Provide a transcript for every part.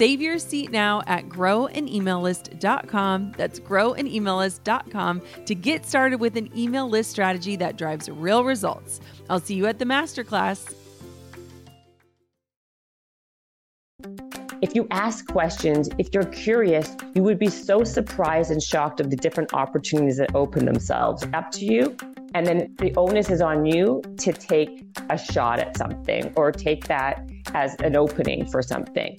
Save your seat now at growanemaillist.com. That's growanemaillist.com to get started with an email list strategy that drives real results. I'll see you at the masterclass. If you ask questions, if you're curious, you would be so surprised and shocked of the different opportunities that open themselves up to you. And then the onus is on you to take a shot at something or take that as an opening for something.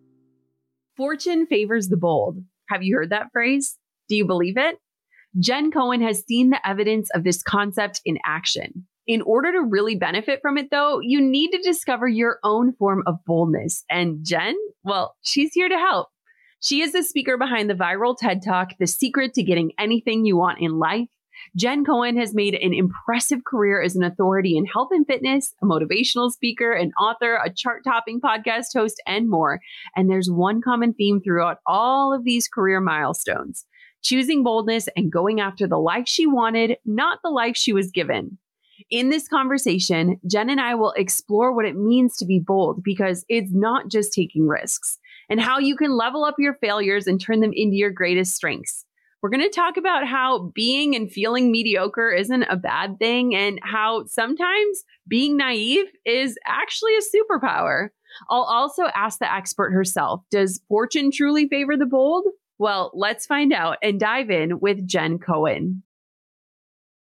Fortune favors the bold. Have you heard that phrase? Do you believe it? Jen Cohen has seen the evidence of this concept in action. In order to really benefit from it, though, you need to discover your own form of boldness. And Jen, well, she's here to help. She is the speaker behind the viral TED Talk, The Secret to Getting Anything You Want in Life. Jen Cohen has made an impressive career as an authority in health and fitness, a motivational speaker, an author, a chart topping podcast host, and more. And there's one common theme throughout all of these career milestones choosing boldness and going after the life she wanted, not the life she was given. In this conversation, Jen and I will explore what it means to be bold because it's not just taking risks and how you can level up your failures and turn them into your greatest strengths. We're going to talk about how being and feeling mediocre isn't a bad thing and how sometimes being naive is actually a superpower. I'll also ask the expert herself Does fortune truly favor the bold? Well, let's find out and dive in with Jen Cohen.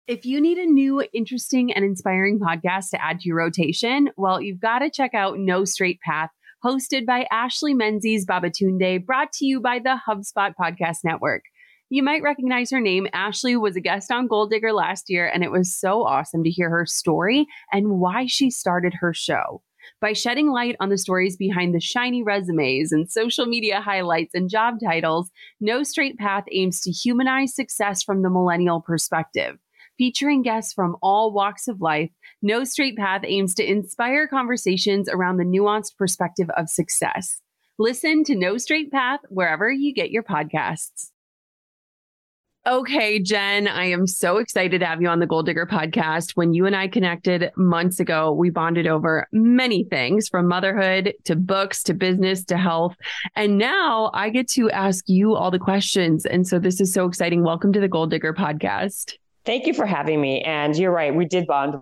If you need a new, interesting, and inspiring podcast to add to your rotation, well, you've got to check out No Straight Path, hosted by Ashley Menzies Babatunde, brought to you by the HubSpot Podcast Network. You might recognize her name. Ashley was a guest on Goal Digger last year, and it was so awesome to hear her story and why she started her show. By shedding light on the stories behind the shiny resumes and social media highlights and job titles, No Straight Path aims to humanize success from the millennial perspective. Featuring guests from all walks of life, No Straight Path aims to inspire conversations around the nuanced perspective of success. Listen to No Straight Path wherever you get your podcasts. Okay, Jen, I am so excited to have you on the Goal Digger podcast. When you and I connected months ago, we bonded over many things from motherhood to books to business to health. And now I get to ask you all the questions. And so this is so exciting. Welcome to the Goal Digger podcast. Thank you for having me. And you're right, we did bond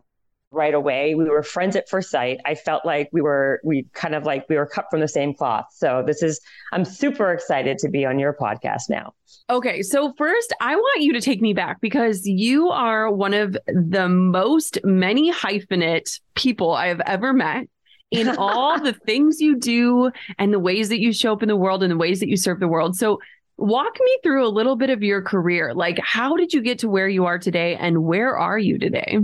right away. We were friends at first sight. I felt like we were we kind of like we were cut from the same cloth. So this is I'm super excited to be on your podcast now. Okay, so first I want you to take me back because you are one of the most many hyphenate people I have ever met in all the things you do and the ways that you show up in the world and the ways that you serve the world. So walk me through a little bit of your career. Like how did you get to where you are today and where are you today?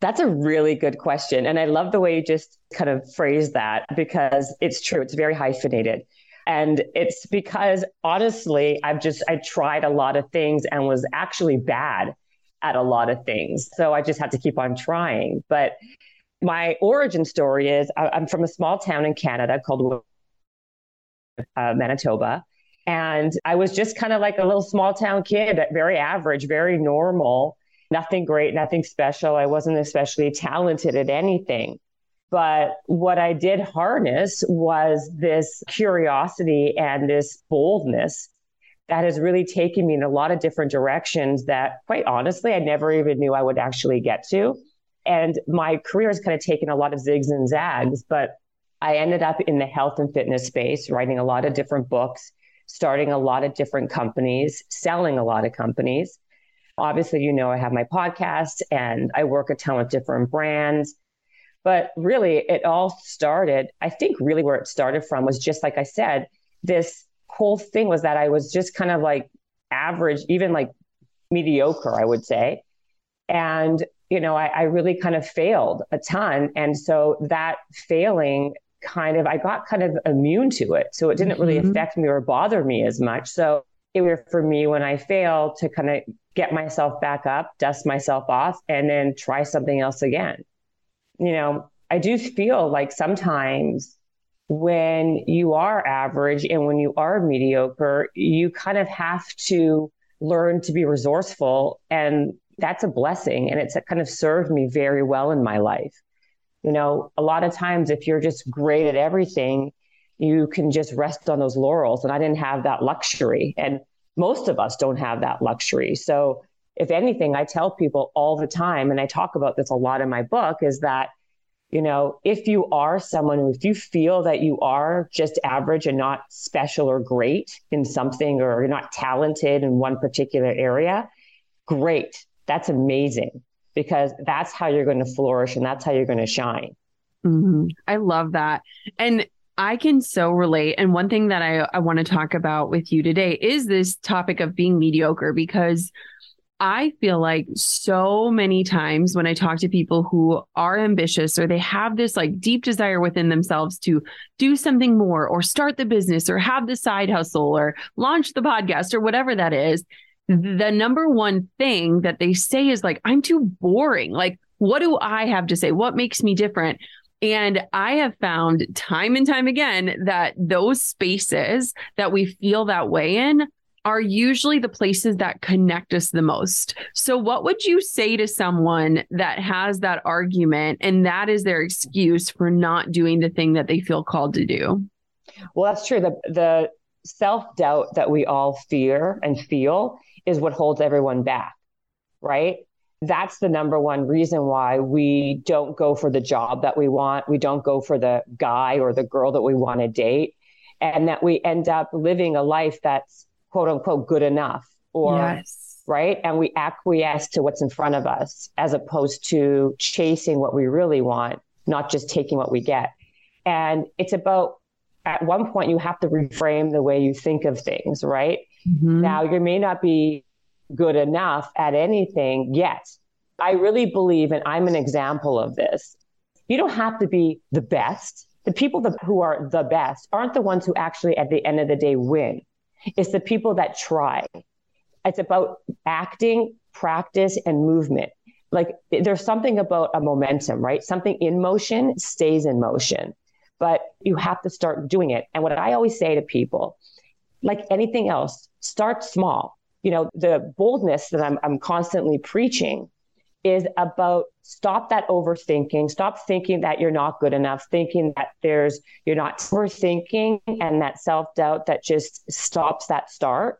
That's a really good question. And I love the way you just kind of phrased that because it's true. It's very hyphenated. And it's because honestly, I've just, I tried a lot of things and was actually bad at a lot of things. So I just had to keep on trying. But my origin story is I'm from a small town in Canada called uh, Manitoba. And I was just kind of like a little small town kid, very average, very normal, nothing great, nothing special. I wasn't especially talented at anything. But what I did harness was this curiosity and this boldness that has really taken me in a lot of different directions that, quite honestly, I never even knew I would actually get to. And my career has kind of taken a lot of zigs and zags, but I ended up in the health and fitness space, writing a lot of different books, starting a lot of different companies, selling a lot of companies. Obviously, you know, I have my podcast and I work a ton with different brands. But really, it all started, I think, really where it started from was just like I said, this whole thing was that I was just kind of like average, even like mediocre, I would say. And, you know, I, I really kind of failed a ton. And so that failing kind of, I got kind of immune to it. So it didn't mm-hmm. really affect me or bother me as much. So it was for me when I failed to kind of get myself back up, dust myself off, and then try something else again. You know, I do feel like sometimes when you are average and when you are mediocre, you kind of have to learn to be resourceful. And that's a blessing. And it's kind of served me very well in my life. You know, a lot of times if you're just great at everything, you can just rest on those laurels. And I didn't have that luxury. And most of us don't have that luxury. So, if anything, I tell people all the time, and I talk about this a lot in my book, is that, you know, if you are someone, if you feel that you are just average and not special or great in something, or you're not talented in one particular area, great. That's amazing because that's how you're going to flourish and that's how you're going to shine. Mm-hmm. I love that. And I can so relate. And one thing that I, I want to talk about with you today is this topic of being mediocre because I feel like so many times when I talk to people who are ambitious or they have this like deep desire within themselves to do something more or start the business or have the side hustle or launch the podcast or whatever that is, the number one thing that they say is like, I'm too boring. Like, what do I have to say? What makes me different? And I have found time and time again that those spaces that we feel that way in are usually the places that connect us the most. So, what would you say to someone that has that argument and that is their excuse for not doing the thing that they feel called to do? Well, that's true. The, the self doubt that we all fear and feel is what holds everyone back, right? That's the number one reason why we don't go for the job that we want. We don't go for the guy or the girl that we want to date. And that we end up living a life that's quote unquote good enough or yes. right. And we acquiesce to what's in front of us as opposed to chasing what we really want, not just taking what we get. And it's about at one point you have to reframe the way you think of things, right? Mm-hmm. Now, you may not be good enough at anything yet. I really believe, and I'm an example of this, you don't have to be the best. The people that, who are the best aren't the ones who actually, at the end of the day, win. It's the people that try. It's about acting, practice, and movement. Like there's something about a momentum, right? Something in motion stays in motion, but you have to start doing it. And what I always say to people, like anything else, start small. You know, the boldness that I'm, I'm constantly preaching is about stop that overthinking, stop thinking that you're not good enough, thinking that there's, you're not overthinking and that self doubt that just stops that start.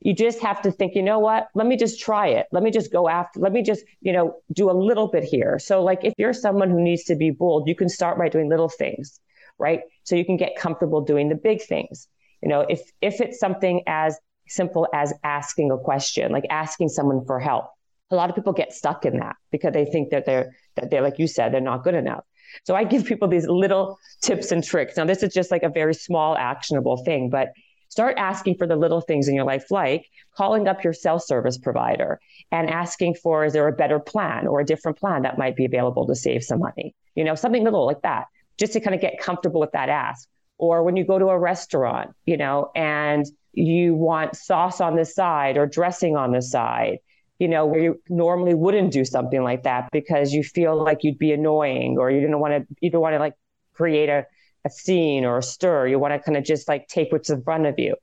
You just have to think, you know what? Let me just try it. Let me just go after, let me just, you know, do a little bit here. So, like, if you're someone who needs to be bold, you can start by doing little things, right? So you can get comfortable doing the big things. You know, if if it's something as simple as asking a question, like asking someone for help, a lot of people get stuck in that because they think that they're that they're like you said they're not good enough. So I give people these little tips and tricks. Now this is just like a very small actionable thing, but start asking for the little things in your life like calling up your cell service provider and asking for is there a better plan or a different plan that might be available to save some money you know something little like that just to kind of get comfortable with that ask Or when you go to a restaurant, you know, and you want sauce on the side or dressing on the side, you know, where you normally wouldn't do something like that because you feel like you'd be annoying or you didn't want to, you don't want to like create a, a scene or a stir. You want to kind of just like take what's in front of you.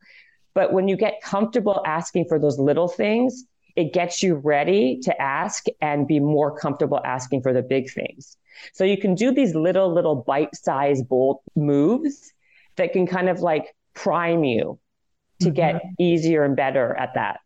But when you get comfortable asking for those little things, it gets you ready to ask and be more comfortable asking for the big things. So you can do these little, little bite sized bold moves that can kind of like prime you to mm-hmm. get easier and better at that.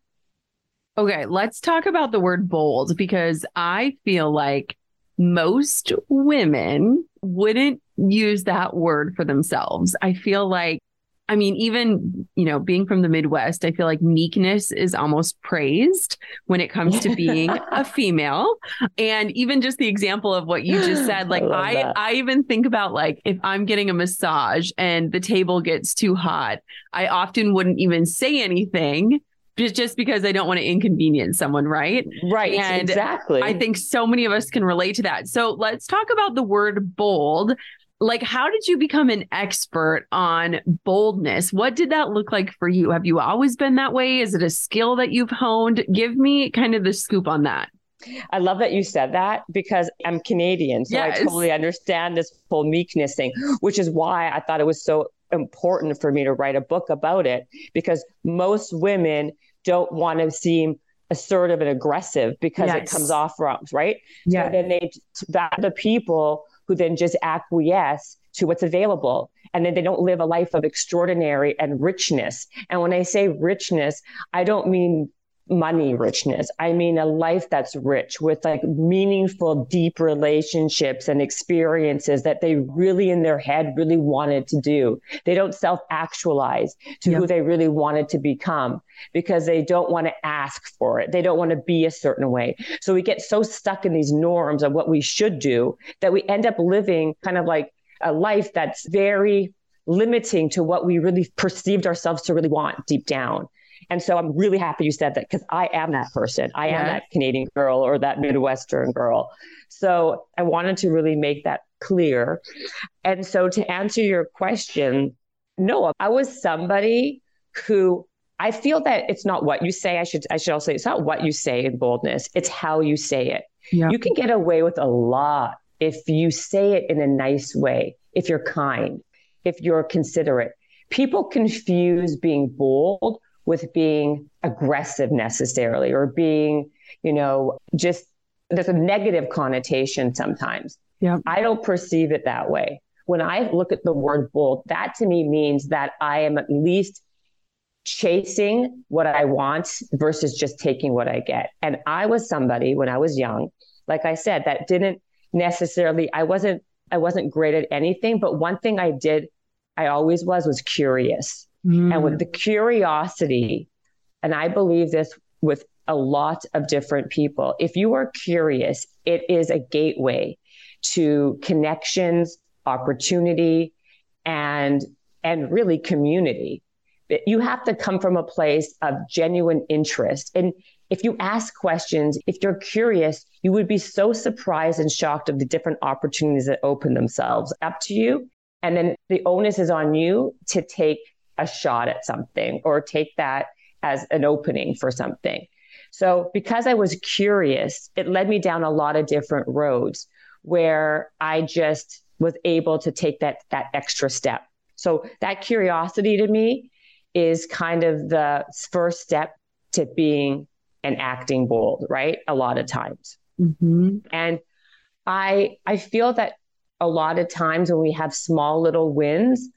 Okay, let's talk about the word bold because I feel like most women wouldn't use that word for themselves. I feel like I mean, even, you know, being from the Midwest, I feel like meekness is almost praised when it comes to being a female. And even just the example of what you just said, like I, I, I even think about like if I'm getting a massage and the table gets too hot, I often wouldn't even say anything just just because I don't want to inconvenience someone, right? Right. And exactly. I think so many of us can relate to that. So let's talk about the word bold like how did you become an expert on boldness what did that look like for you have you always been that way is it a skill that you've honed give me kind of the scoop on that I love that you said that because I'm Canadian. So yes. I totally understand this whole meekness thing, which is why I thought it was so important for me to write a book about it because most women don't want to seem assertive and aggressive because yes. it comes off wrong, right? Yeah. So then they that the people who then just acquiesce to what's available. And then they don't live a life of extraordinary and richness. And when I say richness, I don't mean money richness. I mean a life that's rich with like meaningful, deep relationships and experiences that they really in their head really wanted to do. They don't self actualize to yep. who they really wanted to become because they don't want to ask for it. They don't want to be a certain way. So we get so stuck in these norms of what we should do that we end up living kind of like a life that's very limiting to what we really perceived ourselves to really want deep down. And so I'm really happy you said that because I am that person. I yeah. am that Canadian girl or that Midwestern girl. So I wanted to really make that clear. And so to answer your question, no, I was somebody who I feel that it's not what you say. I should I should also say it's not what you say in boldness. It's how you say it. Yeah. You can get away with a lot if you say it in a nice way, if you're kind, if you're considerate. People confuse being bold with being aggressive necessarily or being, you know, just there's a negative connotation sometimes. Yeah. I don't perceive it that way. When I look at the word bold, that to me means that I am at least chasing what I want versus just taking what I get. And I was somebody when I was young, like I said, that didn't necessarily, I wasn't, I wasn't great at anything, but one thing I did, I always was, was curious. Mm. And with the curiosity, and I believe this with a lot of different people, if you are curious, it is a gateway to connections, opportunity, and and really community. You have to come from a place of genuine interest. And if you ask questions, if you're curious, you would be so surprised and shocked of the different opportunities that open themselves up to you. And then the onus is on you to take a shot at something or take that as an opening for something. So because I was curious, it led me down a lot of different roads where I just was able to take that that extra step. So that curiosity to me is kind of the first step to being and acting bold, right? A lot of times. Mm-hmm. And I I feel that a lot of times when we have small little wins,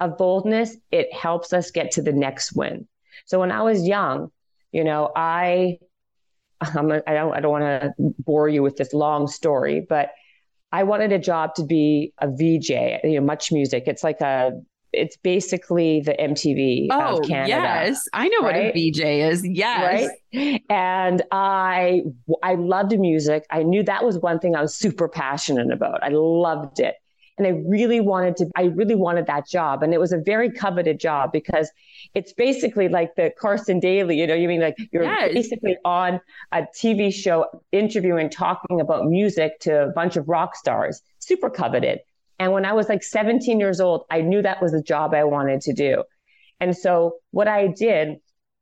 of boldness, it helps us get to the next win. So when I was young, you know, I I'm a, I don't I don't want to bore you with this long story, but I wanted a job to be a VJ, you know, Much Music. It's like a it's basically the MTV oh, of Canada. Yes, I know right? what a VJ is. Yes, right. And I I loved music. I knew that was one thing I was super passionate about. I loved it and I really wanted to, I really wanted that job. And it was a very coveted job because it's basically like the Carson Daly, you know, you mean like you're yes. basically on a TV show interviewing, talking about music to a bunch of rock stars, super coveted. And when I was like 17 years old, I knew that was the job I wanted to do. And so what I did,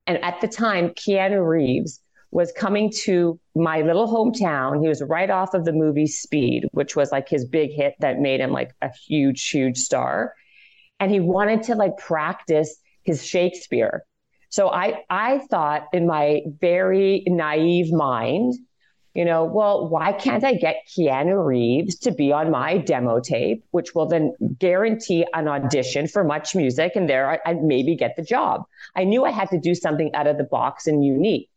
and at the time, Keanu Reeves was coming to my little hometown. He was right off of the movie Speed, which was like his big hit that made him like a huge, huge star. And he wanted to like practice his Shakespeare. So I, I thought in my very naive mind, you know, well, why can't I get Keanu Reeves to be on my demo tape, which will then guarantee an audition for Much Music, and there I, I'd maybe get the job. I knew I had to do something out of the box and unique.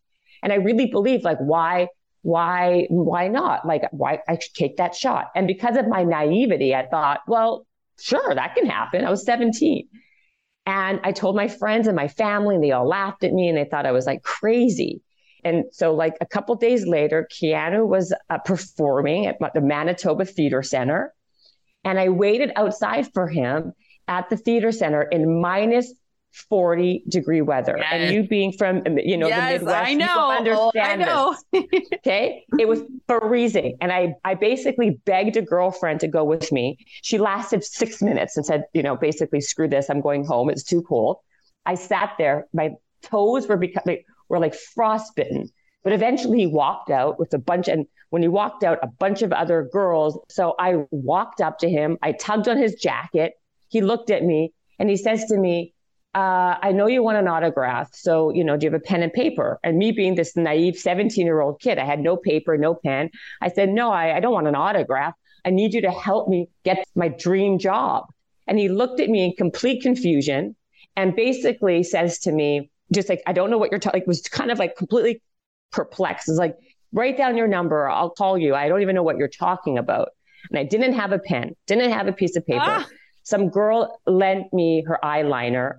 And I really believe like, why, why, why not? Like, why I should take that shot. And because of my naivety, I thought, well, sure, that can happen. I was 17. And I told my friends and my family, and they all laughed at me and they thought I was like crazy. And so, like a couple days later, Keanu was uh, performing at the Manitoba Theater Center. And I waited outside for him at the theater center in minus 40 degree weather. Yes. And you being from, you know, yes, the Midwest, I know. understand oh, I know. okay. It was freezing. And I, I basically begged a girlfriend to go with me. She lasted six minutes and said, you know, basically, screw this. I'm going home. It's too cold. I sat there. My toes were becoming, were like frostbitten. But eventually he walked out with a bunch, and when he walked out, a bunch of other girls. So I walked up to him. I tugged on his jacket. He looked at me and he says to me, uh, I know you want an autograph. So, you know, do you have a pen and paper? And me being this naive 17 year old kid, I had no paper, no pen. I said, No, I, I don't want an autograph. I need you to help me get my dream job. And he looked at me in complete confusion and basically says to me, just like, I don't know what you're talking, like, was kind of like completely perplexed. It's like, write down your number. I'll call you. I don't even know what you're talking about. And I didn't have a pen, didn't have a piece of paper. Ah. Some girl lent me her eyeliner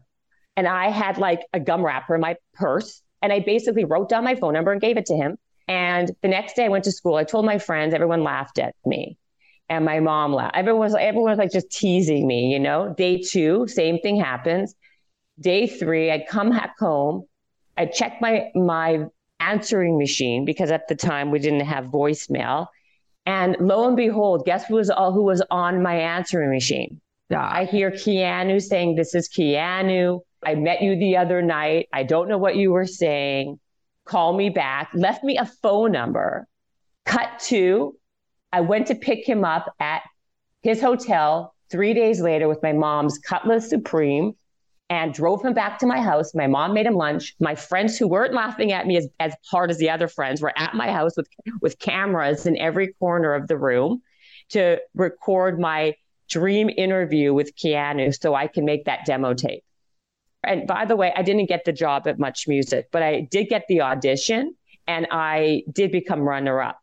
and I had like a gum wrapper in my purse. And I basically wrote down my phone number and gave it to him. And the next day I went to school. I told my friends, everyone laughed at me. And my mom laughed. Everyone was, everyone was like just teasing me, you know. Day two, same thing happens. Day three, I'd come back home. I checked my my answering machine because at the time we didn't have voicemail. And lo and behold, guess who was all who was on my answering machine? Yeah. I hear Keanu saying, This is Keanu. I met you the other night. I don't know what you were saying. Call me back. Left me a phone number. Cut to, I went to pick him up at his hotel three days later with my mom's Cutlass Supreme and drove him back to my house. My mom made him lunch. My friends who weren't laughing at me as, as hard as the other friends were at my house with, with cameras in every corner of the room to record my dream interview with Keanu so I can make that demo tape. And by the way, I didn't get the job at Much Music, but I did get the audition and I did become runner up.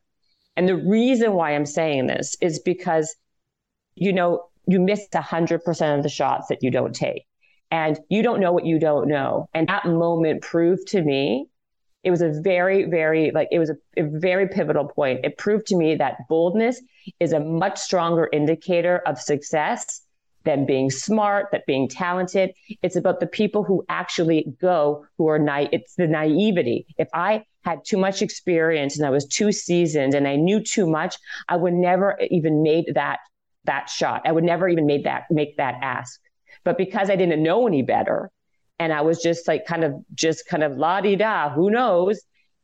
And the reason why I'm saying this is because, you know, you miss 100% of the shots that you don't take. And you don't know what you don't know. And that moment proved to me, it was a very, very, like, it was a, a very pivotal point. It proved to me that boldness is a much stronger indicator of success than being smart, that being talented. It's about the people who actually go, who are naive. It's the naivety. If I had too much experience and I was too seasoned and I knew too much, I would never even made that that shot. I would never even made that make that ask. But because I didn't know any better, and I was just like kind of just kind of la di da, who knows?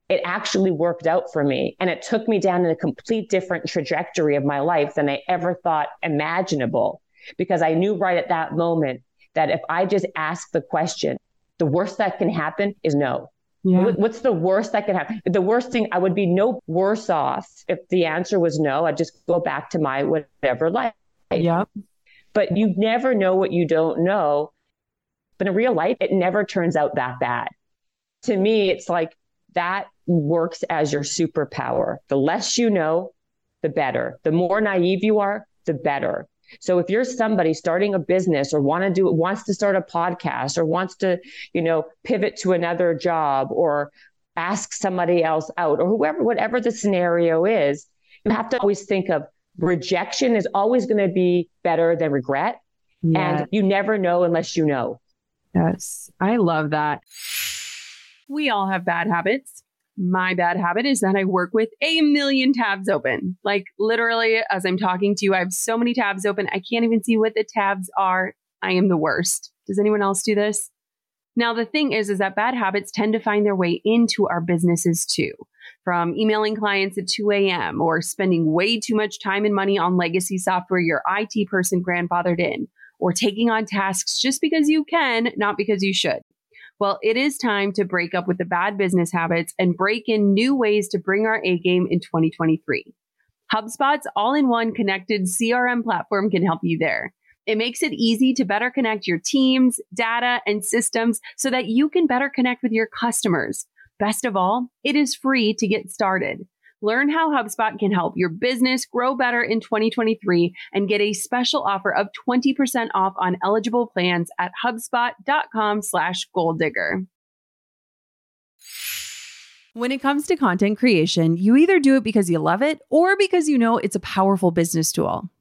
It actually worked out for me, and it took me down in a complete different trajectory of my life than I ever thought imaginable because I knew right at that moment that if I just ask the question, the worst that can happen is no. Yeah. What's the worst that can happen? The worst thing, I would be no worse off if the answer was no. I'd just go back to my whatever life. Yeah. But you never know what you don't know. But in real life, it never turns out that bad. To me, it's like that works as your superpower. The less you know, the better. The more naive you are, the better. So if you're somebody starting a business or want to do wants to start a podcast or wants to, you know, pivot to another job or ask somebody else out or whoever whatever the scenario is, you have to always think of rejection is always going to be better than regret. Yeah. And you never know unless you know. Yes. I love that. We all have bad habits my bad habit is that I work with a million tabs open. Like literally, as I'm talking to you, I have so many tabs open. I can't even see what the tabs are. I am the worst. Does anyone else do this? Now, the thing is, is that bad habits tend to find their way into our businesses too. From emailing clients at 2 a.m. or spending way too much time and money on legacy software your IT person grandfathered in, or taking on tasks just because you can, not because you should. Well, it is time to break up with the bad business habits and break in new ways to bring our A game in 2023. HubSpot's all in one connected CRM platform can help you there. It makes it easy to better connect your teams, data, and systems so that you can better connect with your customers. Best of all, it is free to get started. Learn how HubSpot can help your business grow better in 2023 and get a special offer of 20% off on eligible plans at hubspot.com slash. When it comes to content creation, you either do it because you love it or because you know it's a powerful business tool.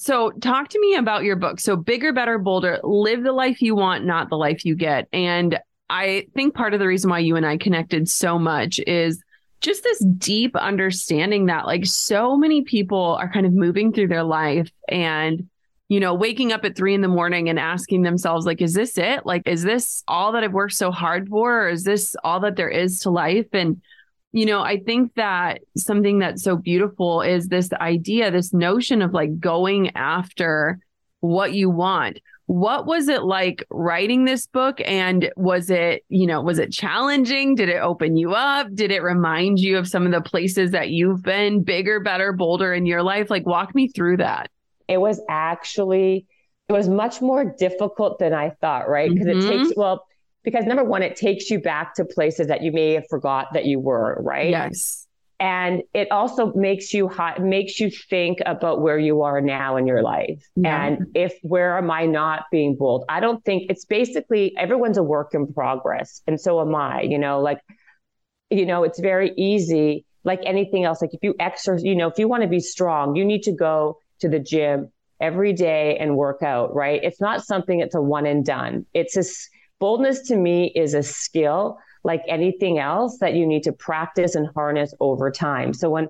So, talk to me about your book. So, Bigger, Better, Bolder Live the Life You Want, Not the Life You Get. And I think part of the reason why you and I connected so much is just this deep understanding that, like, so many people are kind of moving through their life and, you know, waking up at three in the morning and asking themselves, like, is this it? Like, is this all that I've worked so hard for? Or is this all that there is to life? And, you know, I think that something that's so beautiful is this idea, this notion of like going after what you want. What was it like writing this book? And was it, you know, was it challenging? Did it open you up? Did it remind you of some of the places that you've been bigger, better, bolder in your life? Like, walk me through that. It was actually, it was much more difficult than I thought, right? Because mm-hmm. it takes, well, because number one, it takes you back to places that you may have forgot that you were, right? Yes. And it also makes you hot, makes you think about where you are now in your life. Yeah. And if where am I not being bold? I don't think it's basically everyone's a work in progress. And so am I, you know, like, you know, it's very easy, like anything else. Like if you exercise, you know, if you want to be strong, you need to go to the gym every day and work out, right? It's not something it's a one and done. It's a Boldness to me is a skill like anything else that you need to practice and harness over time. So when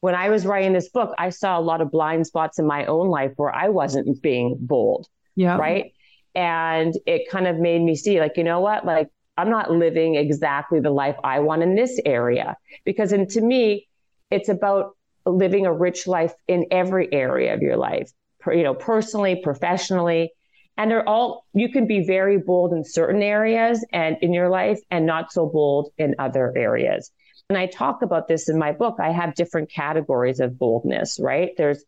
when I was writing this book, I saw a lot of blind spots in my own life where I wasn't being bold. Yeah. Right. And it kind of made me see, like, you know what? Like, I'm not living exactly the life I want in this area. Because, and to me, it's about living a rich life in every area of your life, you know, personally, professionally, and they're all, you can be very bold in certain areas and in your life and not so bold in other areas. And I talk about this in my book. I have different categories of boldness, right? There's,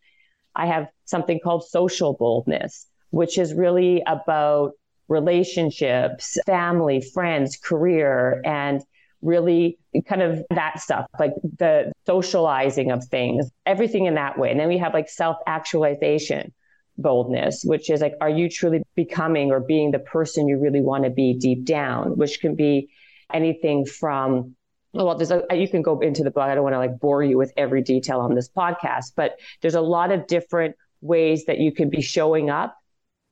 I have something called social boldness, which is really about relationships, family, friends, career, and really kind of that stuff, like the socializing of things, everything in that way. And then we have like self actualization, boldness, which is like, are you truly becoming or being the person you really want to be deep down, which can be anything from well, there's a, you can go into the book. I don't want to like bore you with every detail on this podcast, but there's a lot of different ways that you can be showing up,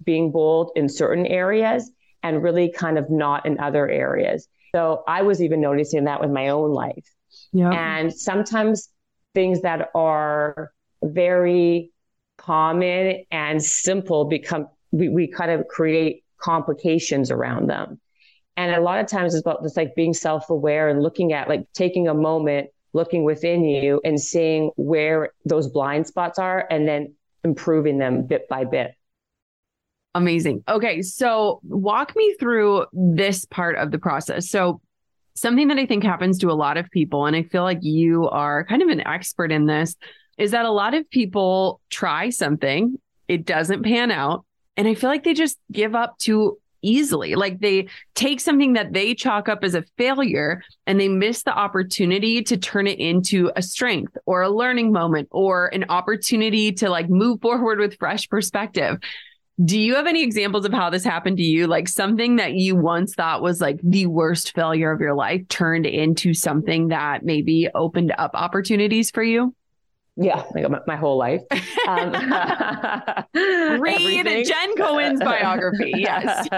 being bold in certain areas and really kind of not in other areas. So I was even noticing that with my own life. Yeah. And sometimes things that are very common and simple become, we, we kind of create complications around them. And a lot of times it's about just like being self aware and looking at like taking a moment, looking within you and seeing where those blind spots are and then improving them bit by bit. Amazing. Okay. So walk me through this part of the process. So, something that I think happens to a lot of people, and I feel like you are kind of an expert in this, is that a lot of people try something, it doesn't pan out. And I feel like they just give up too easily. Like they take something that they chalk up as a failure and they miss the opportunity to turn it into a strength or a learning moment or an opportunity to like move forward with fresh perspective. Do you have any examples of how this happened to you? Like something that you once thought was like the worst failure of your life turned into something that maybe opened up opportunities for you? Yeah, like my, my whole life. Um, Read everything. Jen Cohen's biography. Yes.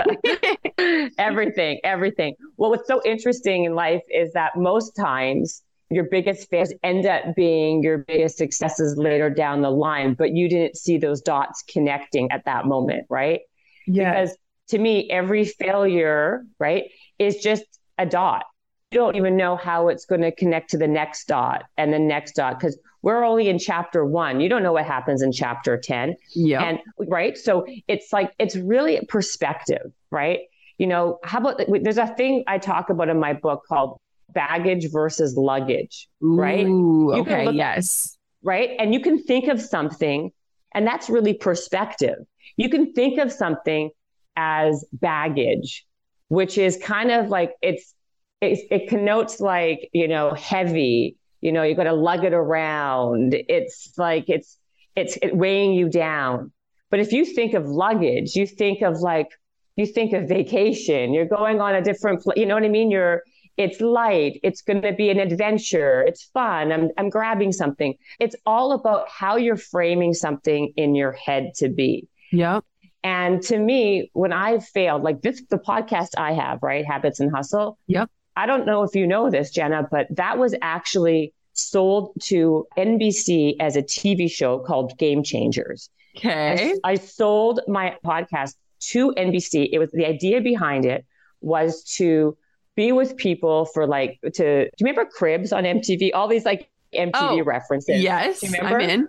everything, everything. Well, what's so interesting in life is that most times your biggest failures end up being your biggest successes later down the line, but you didn't see those dots connecting at that moment, right? Yeah. Because to me, every failure, right, is just a dot. Don't even know how it's going to connect to the next dot and the next dot because we're only in chapter one. You don't know what happens in chapter 10. Yeah. And right. So it's like, it's really perspective, right? You know, how about there's a thing I talk about in my book called baggage versus luggage, right? Ooh, okay, yes. right? And you can think of something, and that's really perspective. You can think of something as baggage, which is kind of like it's, it, it connotes like, you know, heavy, you know, you got to lug it around. It's like it's, it's it weighing you down. But if you think of luggage, you think of like, you think of vacation, you're going on a different, pl- you know what I mean? You're, it's light. It's going to be an adventure. It's fun. I'm, I'm grabbing something. It's all about how you're framing something in your head to be. Yeah. And to me, when I've failed, like this, the podcast I have, right? Habits and Hustle. Yep. I don't know if you know this, Jenna, but that was actually sold to NBC as a TV show called Game Changers. Okay. I, I sold my podcast to NBC. It was the idea behind it was to be with people for like to do you remember cribs on MTV? All these like MTV oh, references. Yes. I'm in.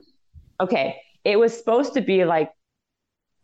Okay. It was supposed to be like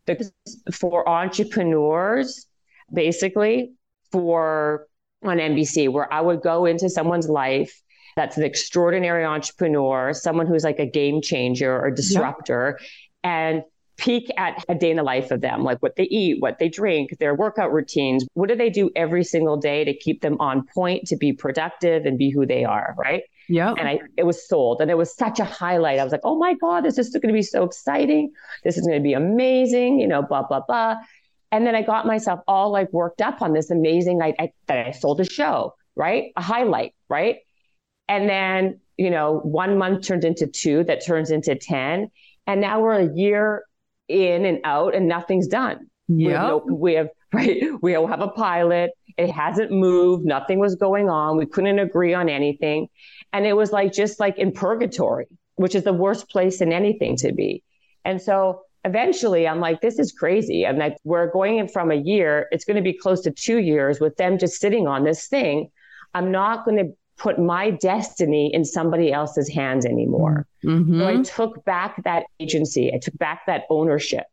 the for entrepreneurs, basically, for on NBC, where I would go into someone's life that's an extraordinary entrepreneur, someone who's like a game changer or disruptor, yep. and peek at a day in the life of them, like what they eat, what they drink, their workout routines. What do they do every single day to keep them on point, to be productive and be who they are, right? Yeah. And I it was sold and it was such a highlight. I was like, oh my God, this is going to be so exciting. This is going to be amazing, you know, blah, blah, blah. And then I got myself all like worked up on this amazing I that I sold a show, right? A highlight, right? And then, you know, one month turned into two, that turns into 10. And now we're a year in and out and nothing's done. Yeah. We, we have right. We don't have a pilot. It hasn't moved. Nothing was going on. We couldn't agree on anything. And it was like just like in purgatory, which is the worst place in anything to be. And so eventually I'm like, this is crazy. I'm like, we're going in from a year. It's going to be close to two years with them just sitting on this thing. I'm not going to put my destiny in somebody else's hands anymore. Mm-hmm. So I took back that agency, I took back that ownership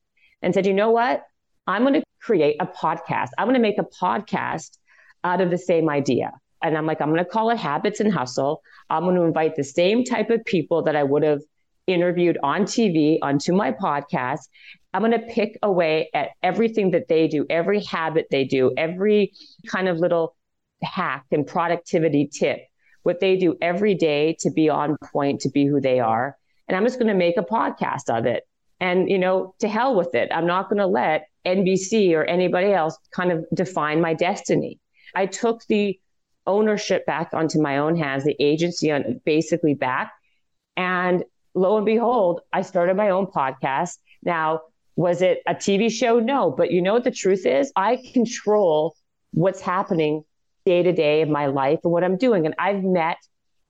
and said, you know what? I'm going to create a podcast. I'm going to make a podcast out of the same idea. And I'm like, I'm going to call it Habits and Hustle. I'm going to invite the same type of people that I would have interviewed on TV onto my podcast. I'm going to pick away at everything that they do, every habit they do, every kind of little hack and productivity tip what they do every day to be on point, to be who they are. And I'm just going to make a podcast of it. And, you know, to hell with it. I'm not going to let NBC or anybody else kind of define my destiny. I took the ownership back onto my own hands, the agency on basically back. And lo and behold, I started my own podcast. Now, was it a TV show? No. But you know what the truth is? I control what's happening day to day of my life and what I'm doing. And I've met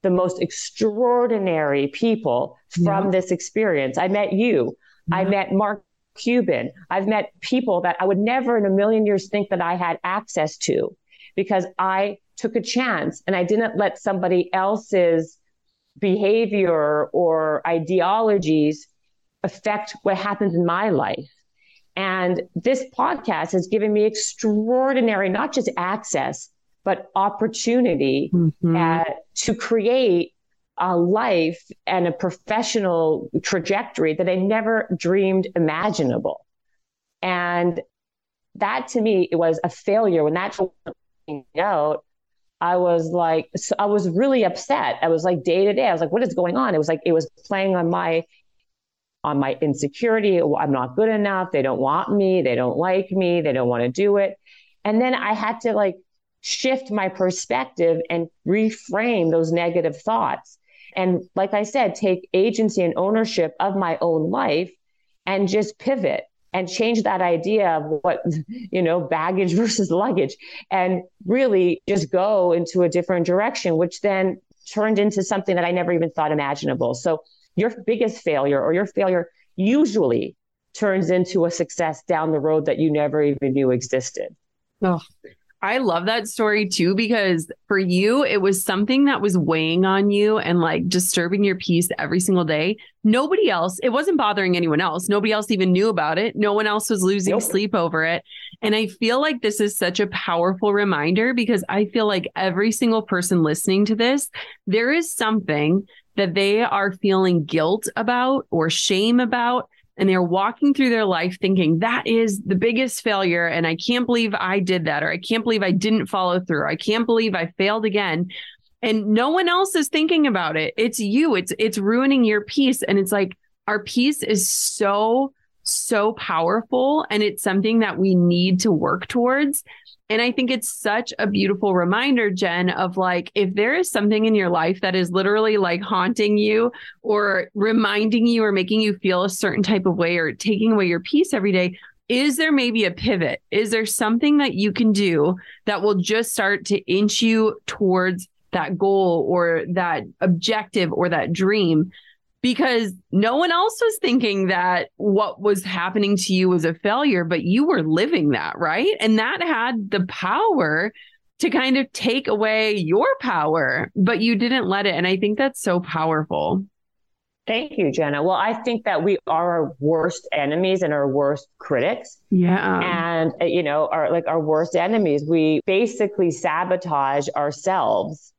the most extraordinary people from yeah. this experience. I met you. Yeah. I met Mark Cuban. I've met people that I would never in a million years think that I had access to because I took a chance and I didn't let somebody else's behavior or ideologies affect what happens in my life. And this podcast has given me extraordinary, not just access, but opportunity mm-hmm. uh, to create a life and a professional trajectory that I never dreamed imaginable. And that to me, it was a failure. When that out, I was like, so I was really upset. I was like day to day. I was like, what is going on? It was like, it was playing on my on my insecurity. I'm not good enough. They don't want me. They don't like me. They don't want to do it. And then I had to like shift my perspective and reframe those negative thoughts. And like I said, take agency and ownership of my own life and just pivot and change that idea of what, you know, baggage versus luggage and really just go into a different direction, which then turned into something that I never even thought imaginable. So your biggest failure or your failure usually turns into a success down the road that you never even knew existed. Oh, I love that story too, because for you, it was something that was weighing on you and like disturbing your peace every single day. Nobody else, it wasn't bothering anyone else. Nobody else even knew about it. No one else was losing nope. sleep over it. And I feel like this is such a powerful reminder because I feel like every single person listening to this, there is something that they are feeling guilt about or shame about. And they're walking through their life thinking that is the biggest failure. And I can't believe I did that, or I can't believe I didn't follow through. I can't believe I failed again. And no one else is thinking about it. It's you. It's it's ruining your peace. And it's like our peace is so, so powerful. And it's something that we need to work towards. And I think it's such a beautiful reminder, Jen, of like, if there is something in your life that is literally like haunting you or reminding you or making you feel a certain type of way or taking away your peace every day, is there maybe a pivot? Is there something that you can do that will just start to inch you towards that goal or that objective or that dream because no one else was thinking that what was happening to you was a failure, but you were living that, right? And that had the power to kind of take away your power, but you didn't let it. And I think that's so powerful. Thank you, Jenna. Well, I think that we are our worst enemies and our worst critics. Yeah. And, uh, you know, our like our worst enemies, we basically sabotage ourselves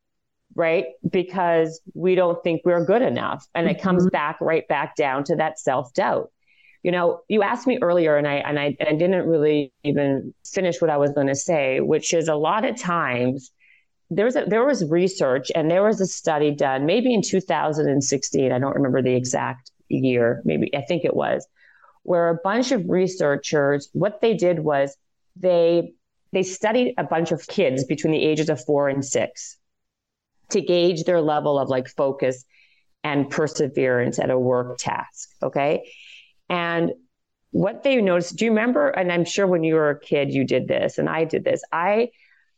right? Because we don't think we're good enough. And it comes mm-hmm. back right back down to that self doubt. You know, you asked me earlier, and I and I, and I didn't really even finish what I was going to say, which is a lot of times there was a, there was research and there was a study done, maybe in 2016. I don't remember the exact year. Maybe I think it was, where a bunch of researchers what they did was they they studied a bunch of kids between the ages of four and six to gauge their level of like focus and perseverance at a work task. Okay. And what they noticed, do you remember? And I'm sure when you were a kid, you did this and I did this. I,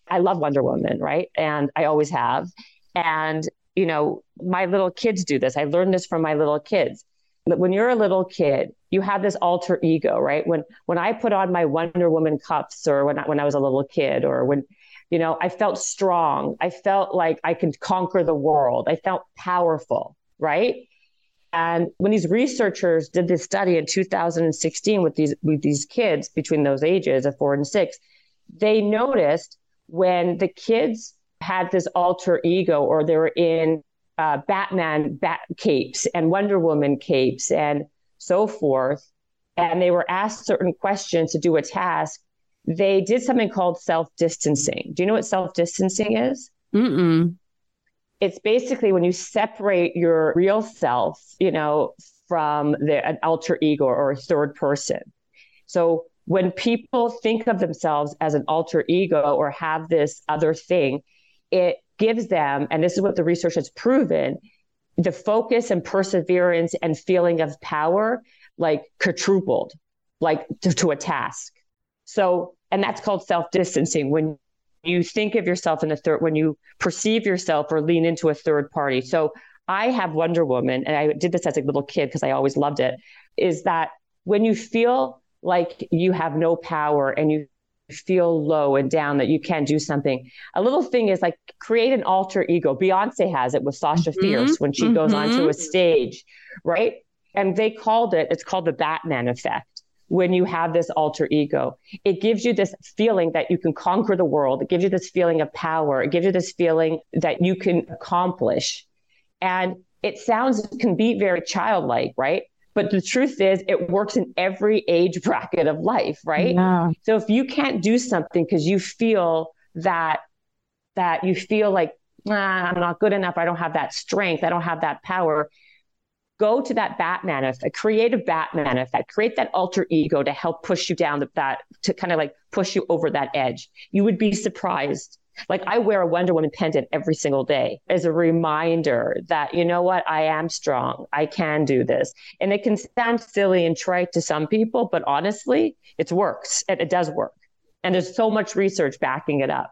I love Wonder Woman, right? And I always have. And, you know, my little kids do this. I learned this from my little kids. When you're a little kid, you have this alter ego, right? When when I put on my Wonder Woman cuffs, or when I, when I was a little kid, or when you know, I felt strong. I felt like I could conquer the world. I felt powerful, right? And when these researchers did this study in 2016 with these with these kids between those ages of four and six, they noticed when the kids had this alter ego or they were in uh, Batman bat capes and Wonder Woman capes and so forth, and they were asked certain questions to do a task, they did something called self distancing. Do you know what self distancing is? Mm-mm. It's basically when you separate your real self, you know, from the an alter ego or a third person. So when people think of themselves as an alter ego or have this other thing, it gives them, and this is what the research has proven, the focus and perseverance and feeling of power like quadrupled, like to, to a task. So, and that's called self distancing when you think of yourself in the third, when you perceive yourself or lean into a third party. So, I have Wonder Woman, and I did this as a little kid because I always loved it. Is that when you feel like you have no power and you feel low and down that you can't do something. A little thing is like create an alter ego. Beyonce has it with Sasha mm-hmm. Fierce when she mm-hmm. goes onto a stage, right? And they called it, it's called the Batman effect. When you have this alter ego, it gives you this feeling that you can conquer the world. It gives you this feeling of power. It gives you this feeling that you can accomplish. And it sounds, can be very childlike, right? But the truth is, it works in every age bracket of life, right? Yeah. So if you can't do something because you feel that that you feel like ah, I'm not good enough, I don't have that strength, I don't have that power, go to that Batman effect, create a Batman effect, create that alter ego to help push you down the, that to kind of like push you over that edge. You would be surprised like I wear a Wonder Woman pendant every single day as a reminder that, you know what, I am strong. I can do this. And it can sound silly and trite to some people, but honestly, it works. It, it does work. And there's so much research backing it up.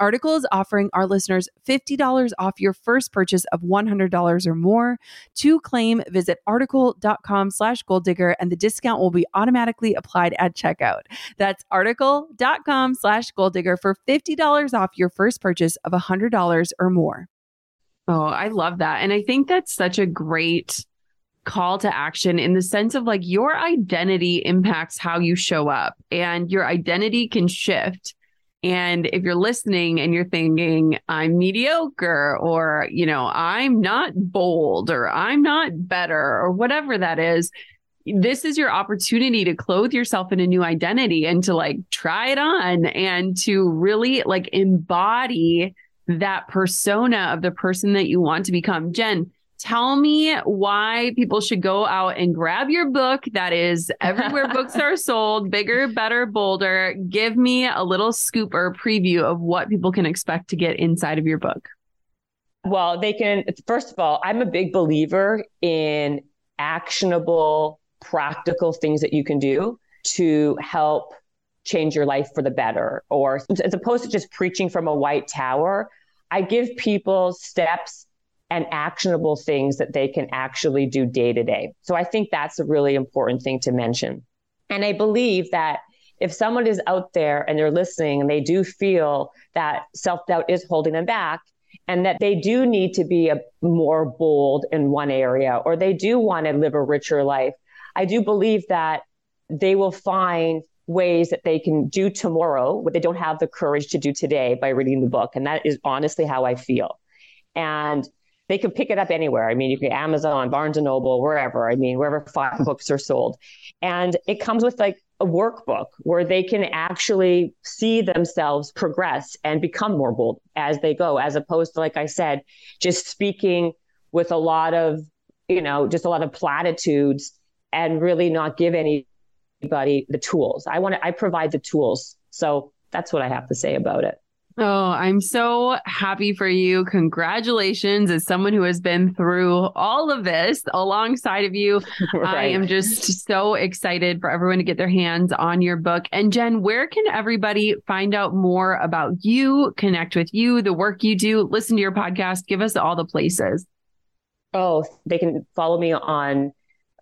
Article is offering our listeners $50 off your first purchase of $100 or more. To claim, visit article.com slash goal digger and the discount will be automatically applied at checkout. That's article.com slash goal digger for $50 off your first purchase of $100 or more. Oh, I love that. And I think that's such a great call to action in the sense of like your identity impacts how you show up and your identity can shift and if you're listening and you're thinking, I'm mediocre, or, you know, I'm not bold, or I'm not better, or whatever that is, this is your opportunity to clothe yourself in a new identity and to like try it on and to really like embody that persona of the person that you want to become. Jen, tell me why people should go out and grab your book that is everywhere books are sold bigger better bolder. Give me a little scoop or preview of what people can expect to get inside of your book. Well they can first of all i'm a big believer in actionable practical things that you can do to help change your life for the better. Or as opposed to just preaching from a white tower i give people steps and actionable things that they can actually do day to day. So I think that's a really important thing to mention. And I believe that if someone is out there and they're listening and they do feel that self doubt is holding them back and that they do need to be a more bold in one area or they do want to live a richer life, I do believe that they will find ways that they can do tomorrow what they don't have the courage to do today by reading the book. And that is honestly how I feel. And they can pick it up anywhere. I mean, you can Amazon, Barnes and Noble, wherever. I mean, wherever books are sold. And it comes with like a workbook where they can actually see themselves progress and become more bold as they go, as opposed to, like I said, just speaking with a lot of, you know, just a lot of platitudes and really not give anybody the tools. I want to, I provide the tools. So that's what I have to say about it. Oh, I'm so happy for you. Congratulations as someone who has been through all of this alongside of you. Right. I am just so excited for everyone to get their hands on your book. And Jen, where can everybody find out more about you, connect with you, the work you do, listen to your podcast? Give us all the places. Oh, they can follow me on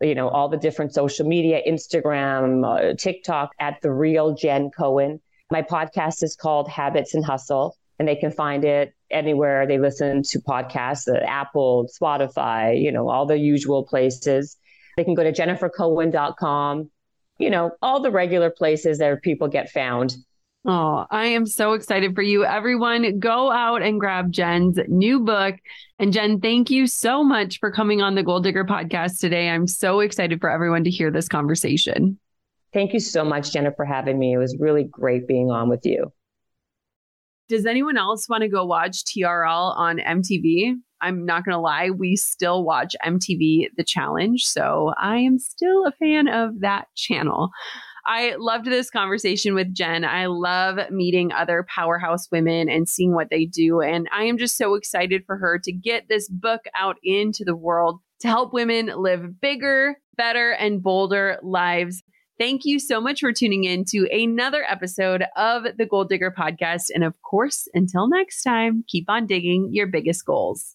you know all the different social media instagram uh, tiktok at the real jen cohen my podcast is called Habits and Hustle, and they can find it anywhere they listen to podcasts, uh, Apple, Spotify, you know, all the usual places. They can go to jennifercohen.com, you know, all the regular places that people get found. Oh, I am so excited for you. Everyone, go out and grab Jen's new book. And Jen, thank you so much for coming on the Goal Digger podcast today. I'm so excited for everyone to hear this conversation. Thank you so much, Jenna, for having me. It was really great being on with you. Does anyone else want to go watch TRL on MTV? I'm not going to lie, we still watch MTV The Challenge. So I am still a fan of that channel. I loved this conversation with Jen. I love meeting other powerhouse women and seeing what they do. And I am just so excited for her to get this book out into the world to help women live bigger, better, and bolder lives. Thank you so much for tuning in to another episode of the Goal Digger podcast. And of course, until next time, keep on digging your biggest goals.